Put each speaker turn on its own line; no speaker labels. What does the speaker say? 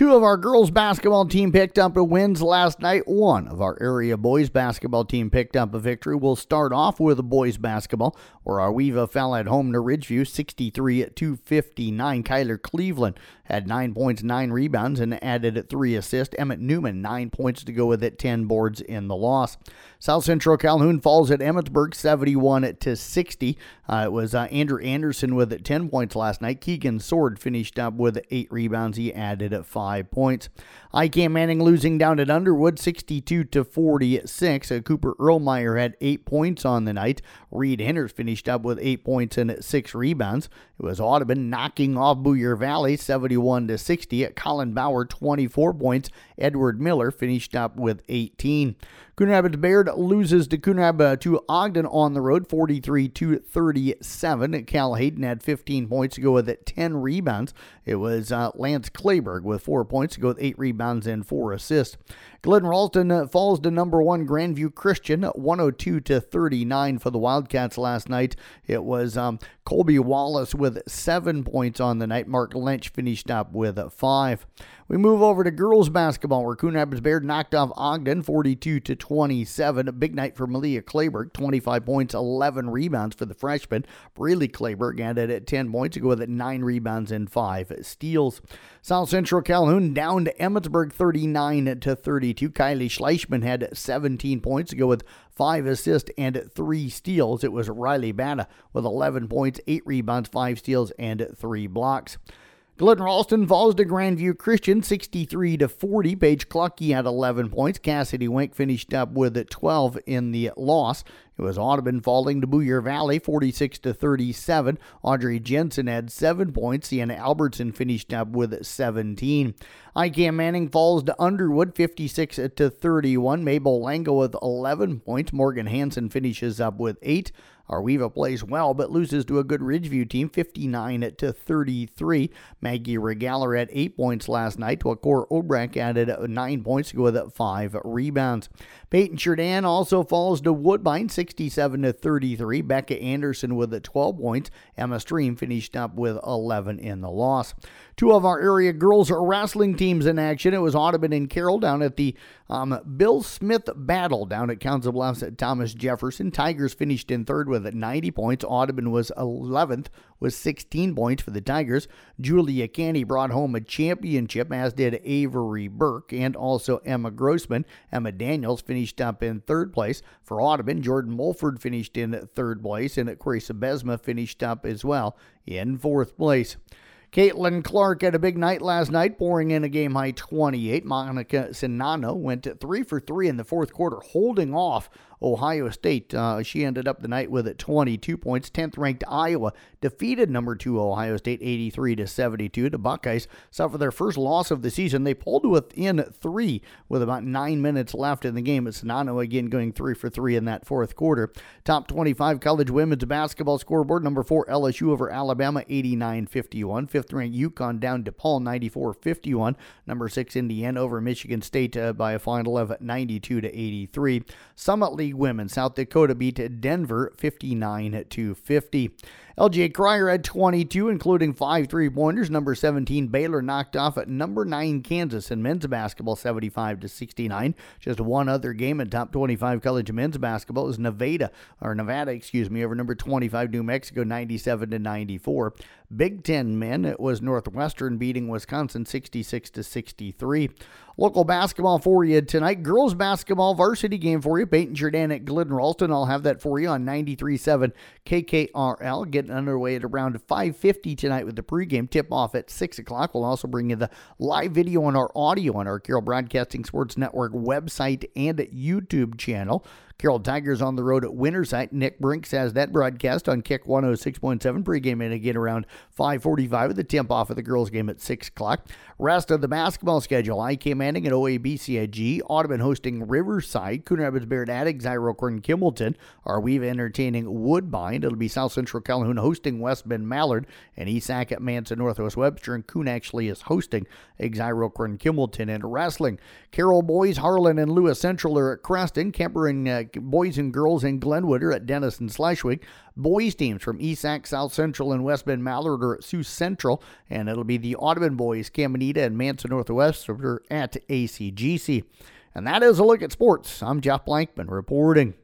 Two of our girls basketball team picked up a wins last night. One of our area boys basketball team picked up a victory. We'll start off with the boys basketball, where Ar-We-Va fell at home to Ridgeview 63 at 259. Kyler Cleveland had nine points, nine rebounds, and added three assists. Emmett Newman, nine points to go with it, 10 boards in the loss. South Central Calhoun falls at Emmetsburg 71 to 60. Uh, it was uh, Andrew Anderson with 10 points last night. Keegan Sword finished up with eight rebounds. He added five five points. IKM-Manning losing down at Underwood 62 to 46. Uh, Cooper Earlmeyer had eight points on the night. Reed Henners finished up with eight points and six rebounds. It was Audubon knocking off Boyer Valley 71 to 60. At Colin Bauer 24 points. Edward Miller finished up with 18. Coon Rapids Bayard loses to Coon Rapids to Ogden on the road 43 to 37. Cal Hayden had 15 points to go with it, 10 rebounds. It was uh, Lance Clayberg with four points to go with eight rebounds and four assists. Glidden Ralston uh, falls to number one Grandview Christian, 102 to 39 for the Wildcats last night. It was um, Colby Wallace with seven points on the night. Mark Lynch finished up with five. We move over to girls basketball where Coon Rapids Bayard knocked off Ogden 42 to 27. A big night for Malia Clayberg, 25 points, 11 rebounds for the freshman. Braley Clayberg added at 10 points to go with it, 9 rebounds and 5 steals. South Central Calhoun down to Emmetsburg 39 to 32. Kylie Schleichman had 17 points to go with five assists and three steals. It was Riley Bana with 11 points, eight rebounds, five steals, and three blocks. Glidden Ralston falls to Grandview Christian 63 to 40. Paige Clucky had 11 points. Cassidy Wink finished up with 12 in the loss. It was Audubon falling to Boyer Valley 46 to 37. Audrey Jensen had 7 points. Sienna Albertson finished up with 17. IKM-Manning falls to Underwood 56 to 31. Mabel Lango with 11 points. Morgan Hansen finishes up with 8. Ar-We-Va plays well but loses to a good Ridgeview team 59 to 33. Maggie Regaler had 8 points last night. to a core Obrecht added 9 points to go with 5 rebounds. Paton-Churdan also falls to Woodbine 67 to 33. Becca Anderson with 12 points. Emma Stream finished up with 11 in the loss. Two of our area girls wrestling teams in action. It was Audubon and Carroll down at the um, Bill Smith Battle down at Council Bluffs at Thomas Jefferson. Tigers finished in third with 90 points. Audubon was 11th with 16 points for the Tigers. Julia Canny brought home a championship, as did Avery Burke and also Emma Grossman. Emma Daniels finished up in third place. For Audubon, Jordan Mulford finished in third place, and Carissa Besma finished up as well in fourth place. Caitlin Clark had a big night last night, pouring in a game high 28. Monika Czinano went 3 for 3 in the fourth quarter, holding off Ohio State. Uh, she ended up the night with it 22 points. 10th ranked Iowa defeated number two Ohio State 83 to 72. The Buckeyes suffered their first loss of the season. They pulled within three with about nine minutes left in the game. Czinano again going three for three in that fourth quarter. Top 25 college women's basketball scoreboard. Number four LSU over Alabama 89 51. Fifth ranked UConn down to Paul 94 51. Number six Indiana over Michigan State uh, by a final of 92 to 83. Summit League women. South Dakota beat Denver 59 to 50. LJ Cryer had 22, including five three pointers. Number 17 Baylor knocked off at number 9 Kansas in men's basketball 75 to 69. Just one other game in top 25 college men's basketball is Nevada, or Nevada, excuse me, over number 25 New Mexico 97 to 94. Big Ten men, it was Northwestern beating Wisconsin 66 to 63. Local basketball for you tonight. Girls basketball varsity game for you. Paton-Churdan at Glidden Ralston. I'll have that for you on 93.7 KKRL. Getting underway at around 5.50 tonight with the pregame tip off at 6 o'clock. We'll also bring you the live video and our audio on our Carroll Broadcasting Sports Network website and YouTube channel. Carroll Tigers on the road at Winterset. Nick Brinks has that broadcast on Kick 106.7 pregame and again around 545 with the temp off of the girls game at 6 o'clock. Rest of the basketball schedule. IKM-Manning at OABCIG. Audubon hosting Riverside. Coon Rapids Bayard at Exira-Elk Horn-Kimballton. Ar-We-Va entertaining Woodbine. It'll be South Central Calhoun hosting West Bend Mallard. And Esac at Manson Northwest Webster. And Coon actually is hosting Exira-Elk Horn-Kimballton. And wrestling. Carroll Boys, Harlan and Lewis Central are at Creston. Kuemper and uh, boys and girls in Glenwood are at Denison-Schleswig. Boys teams from Esac, South Central, and West Bend Mallard are at Sioux Central. And it'll be the Audubon boys, Caminita and Manson Northwest are at ACGC. And that is a look at sports. I'm Jeff Blankman reporting.